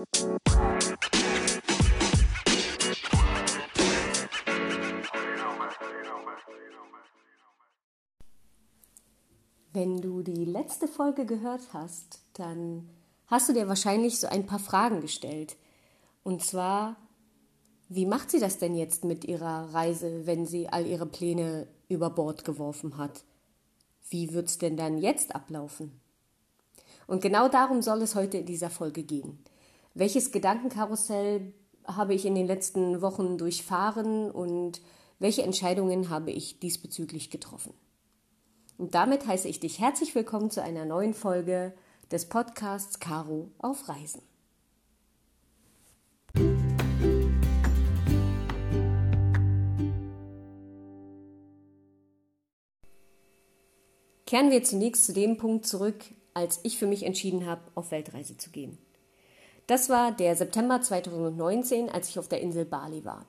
Wenn du die letzte Folge gehört hast, dann hast du dir wahrscheinlich so ein paar Fragen gestellt. Und zwar, wie macht sie das denn jetzt mit ihrer Reise, wenn sie all ihre Pläne über Bord geworfen hat? Wie wird's denn dann jetzt ablaufen? Und genau darum soll es heute in dieser Folge gehen. Welches Gedankenkarussell habe ich in den letzten Wochen durchfahren und welche Entscheidungen habe ich diesbezüglich getroffen? Und damit heiße ich dich herzlich willkommen zu einer neuen Folge des Podcasts Caro auf Reisen. Kehren wir zunächst zu dem Punkt zurück, als ich für mich entschieden habe, auf Weltreise zu gehen. Das war der September 2019, als ich auf der Insel Bali war.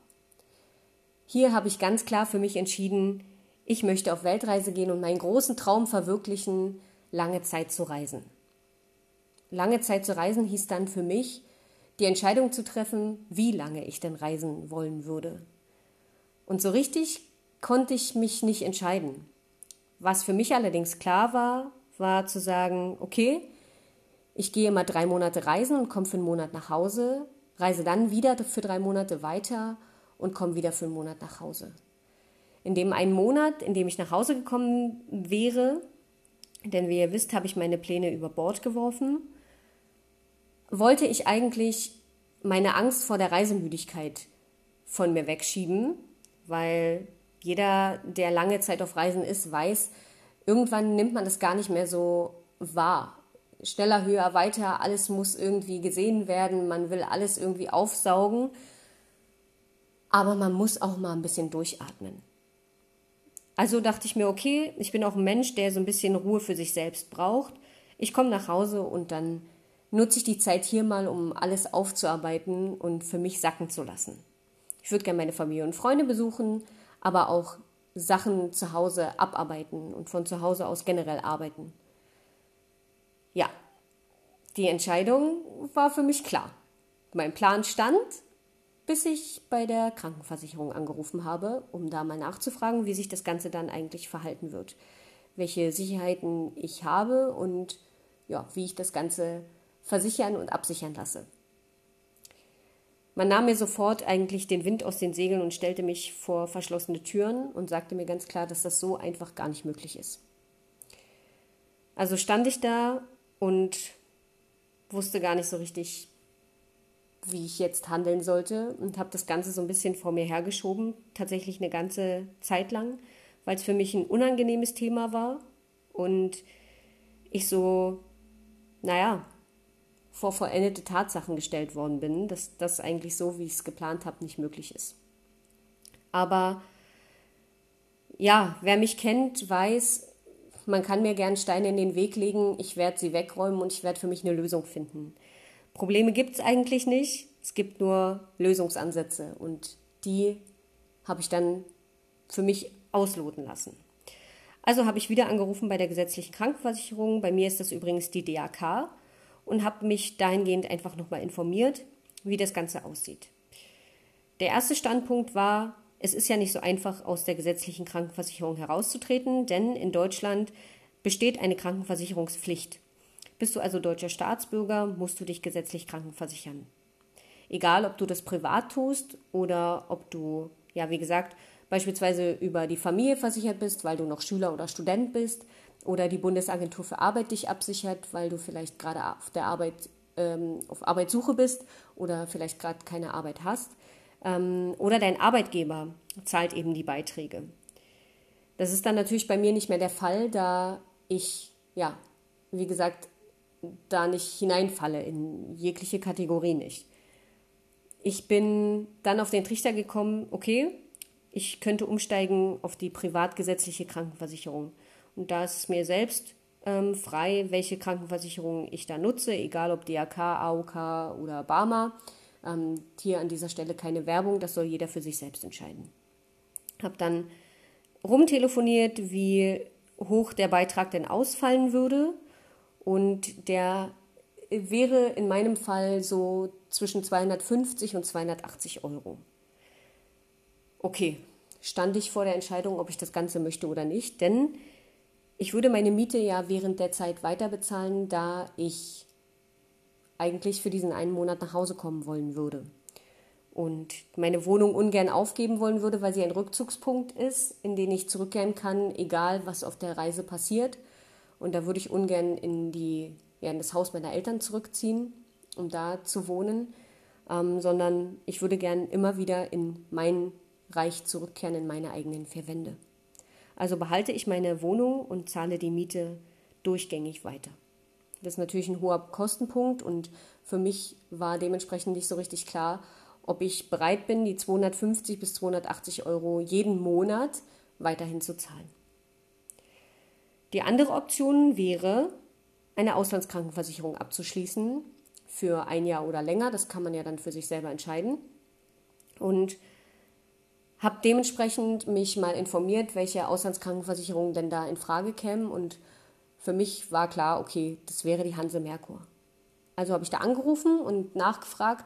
Hier habe ich ganz klar für mich entschieden, ich möchte auf Weltreise gehen und meinen großen Traum verwirklichen, lange Zeit zu reisen. Lange Zeit zu reisen hieß dann für mich, die Entscheidung zu treffen, wie lange ich denn reisen wollen würde. Und so richtig konnte ich mich nicht entscheiden. Was für mich allerdings klar war, war zu sagen, okay, ich gehe mal drei Monate reisen und komme für einen Monat nach Hause, reise dann wieder für drei Monate weiter und komme wieder für einen Monat nach Hause in dem einen Monat, in dem ich nach Hause gekommen wäre, denn wie ihr wisst, habe ich meine Pläne über Bord geworfen, wollte ich eigentlich meine Angst vor der Reisemüdigkeit von mir wegschieben, weil jeder, der lange Zeit auf Reisen ist, weiß, irgendwann nimmt man das gar nicht mehr so wahr. Schneller, höher, weiter, alles muss irgendwie gesehen werden, man will alles irgendwie aufsaugen, aber man muss auch mal ein bisschen durchatmen. Also dachte ich mir, okay, ich bin auch ein Mensch, der so ein bisschen Ruhe für sich selbst braucht. Ich komme nach Hause und dann nutze ich die Zeit hier mal, um alles aufzuarbeiten und für mich sacken zu lassen. Ich würde gerne meine Familie und Freunde besuchen, aber auch Sachen zu Hause abarbeiten und von zu Hause aus generell arbeiten. Ja, die Entscheidung war für mich klar. Mein Plan stand bis ich bei der Krankenversicherung angerufen habe, um da mal nachzufragen, wie sich das Ganze dann eigentlich verhalten wird, welche Sicherheiten ich habe und ja, wie ich das Ganze versichern und absichern lasse. Man nahm mir sofort eigentlich den Wind aus den Segeln und stellte mich vor verschlossene Türen und sagte mir ganz klar, dass das so einfach gar nicht möglich ist. Also stand ich da und wusste gar nicht so richtig, wie ich jetzt handeln sollte und habe das Ganze so ein bisschen vor mir hergeschoben, tatsächlich eine ganze Zeit lang, weil es für mich ein unangenehmes Thema war und ich so, naja, vor vollendete Tatsachen gestellt worden bin, dass das eigentlich so, wie ich es geplant habe, nicht möglich ist. Aber ja, wer mich kennt, weiß, man kann mir gern Steine in den Weg legen, ich werde sie wegräumen und ich werde für mich eine Lösung finden. Probleme gibt es eigentlich nicht. Es gibt nur Lösungsansätze und die habe ich dann für mich ausloten lassen. Also habe ich wieder angerufen bei der gesetzlichen Krankenversicherung. Bei mir ist das übrigens die DAK und habe mich dahingehend einfach nochmal informiert, wie das Ganze aussieht. Der erste Standpunkt war, es ist ja nicht so einfach, aus der gesetzlichen Krankenversicherung herauszutreten, denn in Deutschland besteht eine Krankenversicherungspflicht. Bist du also deutscher Staatsbürger, musst du dich gesetzlich krankenversichern. Egal, ob du das privat tust oder ob du, ja, wie gesagt, beispielsweise über die Familie versichert bist, weil du noch Schüler oder Student bist, oder die Bundesagentur für Arbeit dich absichert, weil du vielleicht gerade auf der Arbeit ähm, auf Arbeitssuche bist oder vielleicht gerade keine Arbeit hast. Ähm, oder dein Arbeitgeber zahlt eben die Beiträge. Das ist dann natürlich bei mir nicht mehr der Fall, da ich, ja, wie gesagt, da nicht hineinfalle, in jegliche Kategorie nicht. Ich bin dann auf den Trichter gekommen, okay, ich könnte umsteigen auf die privatgesetzliche Krankenversicherung. Und da ist es mir selbst ähm, frei, welche Krankenversicherung ich da nutze, egal ob DAK, AOK oder Barmer. Ähm, hier an dieser Stelle keine Werbung, das soll jeder für sich selbst entscheiden. Habe dann rumtelefoniert, wie hoch der Beitrag denn ausfallen würde und der wäre in meinem Fall so zwischen 250 und 280 Euro. Okay, stand ich vor der Entscheidung, ob ich das Ganze möchte oder nicht, denn ich würde meine Miete ja während der Zeit weiter bezahlen, da ich eigentlich für diesen einen Monat nach Hause kommen wollen würde. Und meine Wohnung ungern aufgeben wollen würde, weil sie ein Rückzugspunkt ist, in den ich zurückkehren kann, egal was auf der Reise passiert. Und da würde ich ungern in, die, ja, in das Haus meiner Eltern zurückziehen, um da zu wohnen, ähm, sondern ich würde gern immer wieder in mein Reich zurückkehren, in meine eigenen vier Wände. Also behalte ich meine Wohnung und zahle die Miete durchgängig weiter. Das ist natürlich ein hoher Kostenpunkt und für mich war dementsprechend nicht so richtig klar, ob ich bereit bin, die 250 bis 280 Euro jeden Monat weiterhin zu zahlen. Die andere Option wäre, eine Auslandskrankenversicherung abzuschließen für ein Jahr oder länger. Das kann man ja dann für sich selber entscheiden. Und habe dementsprechend mich mal informiert, welche Auslandskrankenversicherungen denn da in Frage kämen und für mich war klar, okay, das wäre die Hanse Merkur. Also habe ich da angerufen und nachgefragt,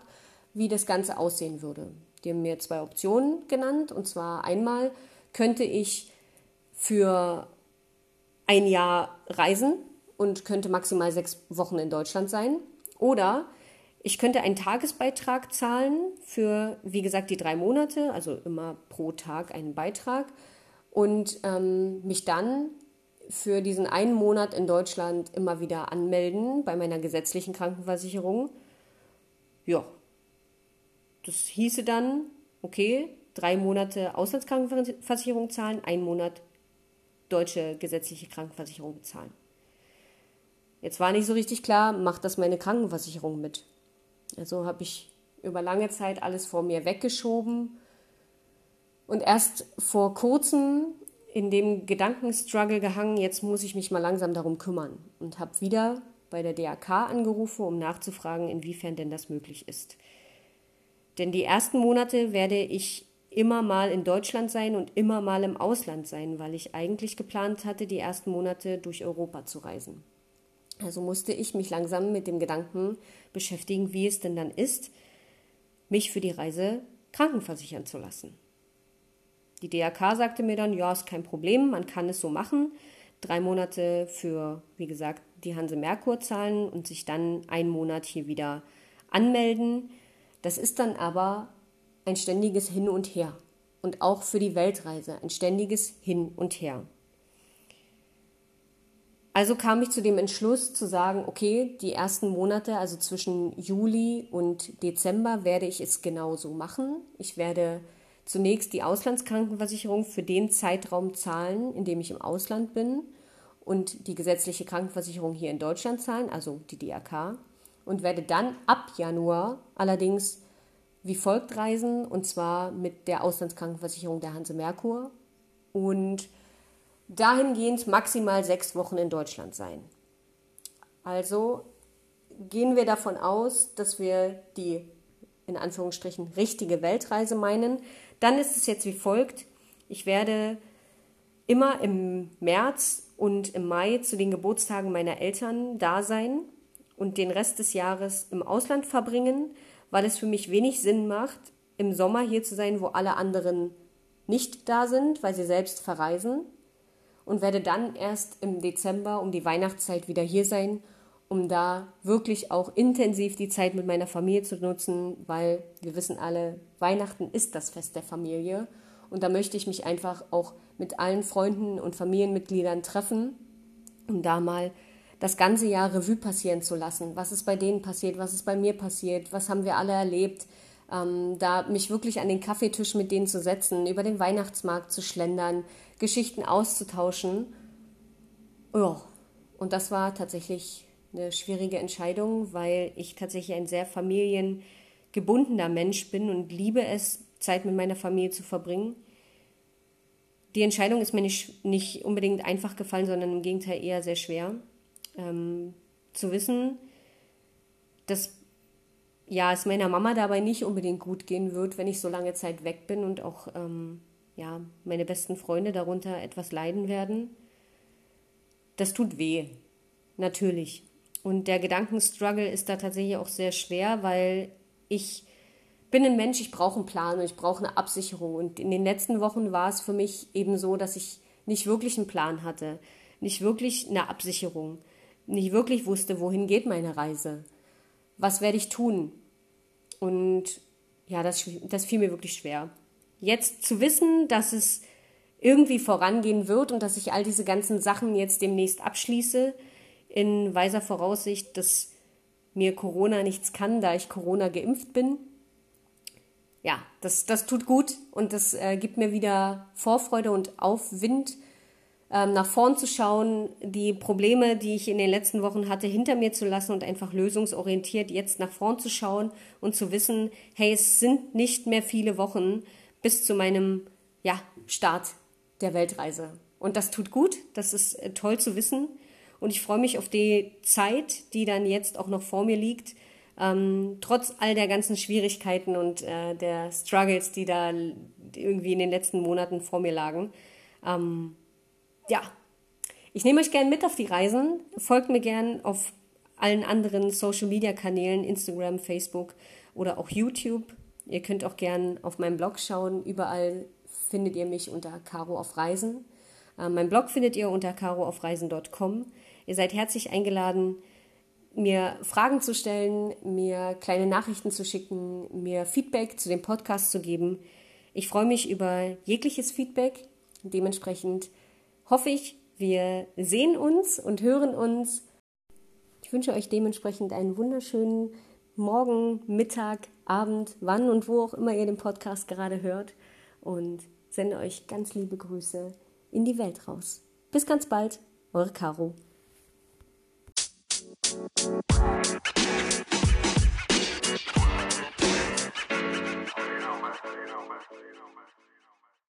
wie das Ganze aussehen würde. Die haben mir zwei Optionen genannt und zwar einmal könnte ich für ein Jahr reisen und könnte maximal sechs Wochen in Deutschland sein oder ich könnte einen Tagesbeitrag zahlen für, wie gesagt, die drei Monate, also immer pro Tag einen Beitrag und ähm, mich dann für diesen einen Monat in Deutschland immer wieder anmelden bei meiner gesetzlichen Krankenversicherung. Ja, das hieße dann, okay, drei Monate Auslandskrankenversicherung zahlen, einen Monat deutsche gesetzliche Krankenversicherung bezahlen. Jetzt war nicht so richtig klar, macht das meine Krankenversicherung mit? Also habe ich über lange Zeit alles vor mir weggeschoben. Und erst vor kurzem in dem Gedankenstruggle gehangen, jetzt muss ich mich mal langsam darum kümmern. Und habe wieder bei der DAK angerufen, um nachzufragen, inwiefern denn das möglich ist. Denn die ersten Monate werde ich immer mal in Deutschland sein und immer mal im Ausland sein, weil ich eigentlich geplant hatte, die ersten Monate durch Europa zu reisen. Also musste ich mich langsam mit dem Gedanken beschäftigen, wie es denn dann ist, mich für die Reise krankenversichern zu lassen. Die DRK sagte mir dann, ja, ist kein Problem, man kann es so machen. Drei Monate für, wie gesagt, die Hanse Merkur zahlen und sich dann einen Monat hier wieder anmelden. Das ist dann aber ein ständiges Hin und Her. Und auch für die Weltreise ein ständiges Hin und Her. Also kam ich zu dem Entschluss zu sagen, okay, die ersten Monate, also zwischen Juli und Dezember, werde ich es genauso machen. Ich werde zunächst die Auslandskrankenversicherung für den Zeitraum zahlen, in dem ich im Ausland bin und die gesetzliche Krankenversicherung hier in Deutschland zahlen, also die DRK, und werde dann ab Januar allerdings wie folgt reisen, und zwar mit der Auslandskrankenversicherung der Hanse Merkur und dahingehend maximal sechs Wochen in Deutschland sein. Also gehen wir davon aus, dass wir die in Anführungsstrichen richtige Weltreise meinen, dann ist es jetzt wie folgt. Ich werde immer im März und im Mai zu den Geburtstagen meiner Eltern da sein und den Rest des Jahres im Ausland verbringen, weil es für mich wenig Sinn macht, im Sommer hier zu sein, wo alle anderen nicht da sind, weil sie selbst verreisen und werde dann erst im Dezember um die Weihnachtszeit wieder hier sein, um da wirklich auch intensiv die Zeit mit meiner Familie zu nutzen, weil wir wissen alle, Weihnachten ist das Fest der Familie und da möchte ich mich einfach auch mit allen Freunden und Familienmitgliedern treffen, um da mal das ganze Jahr Revue passieren zu lassen. Was ist bei denen passiert, was ist bei mir passiert, was haben wir alle erlebt, ähm, da mich wirklich an den Kaffeetisch mit denen zu setzen, über den Weihnachtsmarkt zu schlendern, Geschichten auszutauschen. Ja, und das war tatsächlich eine schwierige Entscheidung, weil ich tatsächlich ein sehr familiengebundener Mensch bin und liebe es, Zeit mit meiner Familie zu verbringen. Die Entscheidung ist mir nicht, nicht unbedingt einfach gefallen, sondern im Gegenteil eher sehr schwer. Ähm, zu wissen, dass ja, es meiner Mama dabei nicht unbedingt gut gehen wird, wenn ich so lange Zeit weg bin und auch ähm, ja, meine besten Freunde darunter etwas leiden werden. Das tut weh, natürlich. Und der Gedankenstruggle ist da tatsächlich auch sehr schwer, weil ich bin ein Mensch, ich brauche einen Plan und ich brauche eine Absicherung. Und in den letzten Wochen war es für mich eben so, dass ich nicht wirklich einen Plan hatte, nicht wirklich eine Absicherung, nicht wirklich wusste, wohin geht meine Reise, was werde ich tun. Und ja, das, das fiel mir wirklich schwer. Jetzt zu wissen, dass es irgendwie vorangehen wird und dass ich all diese ganzen Sachen jetzt demnächst abschließe, in weiser Voraussicht, dass mir Corona nichts kann, da ich Corona geimpft bin. Ja, das, das tut gut und das äh, gibt mir wieder Vorfreude und Aufwind, ähm, nach vorn zu schauen, die Probleme, die ich in den letzten Wochen hatte, hinter mir zu lassen und einfach lösungsorientiert jetzt nach vorn zu schauen und zu wissen, hey, es sind nicht mehr viele Wochen bis zu meinem ja, Start der Weltreise. Und das tut gut, das ist äh, toll zu wissen. Und ich freue mich auf die Zeit, die dann jetzt auch noch vor mir liegt, ähm, trotz all der ganzen Schwierigkeiten und äh, der Struggles, die da irgendwie in den letzten Monaten vor mir lagen. Ähm, ja, ich nehme euch gerne mit auf die Reisen. Folgt mir gerne auf allen anderen Social Media Kanälen, Instagram, Facebook oder auch YouTube. Ihr könnt auch gerne auf meinem Blog schauen. Überall findet ihr mich unter Caro auf Reisen. Äh, mein Blog findet ihr unter caroaufreisen.com. Ihr seid herzlich eingeladen, mir Fragen zu stellen, mir kleine Nachrichten zu schicken, mir Feedback zu dem Podcast zu geben. Ich freue mich über jegliches Feedback. Dementsprechend hoffe ich, wir sehen uns und hören uns. Ich wünsche euch dementsprechend einen wunderschönen Morgen, Mittag, Abend, wann und wo auch immer ihr den Podcast gerade hört und sende euch ganz liebe Grüße in die Welt raus. Bis ganz bald, eure Caro. Thank you.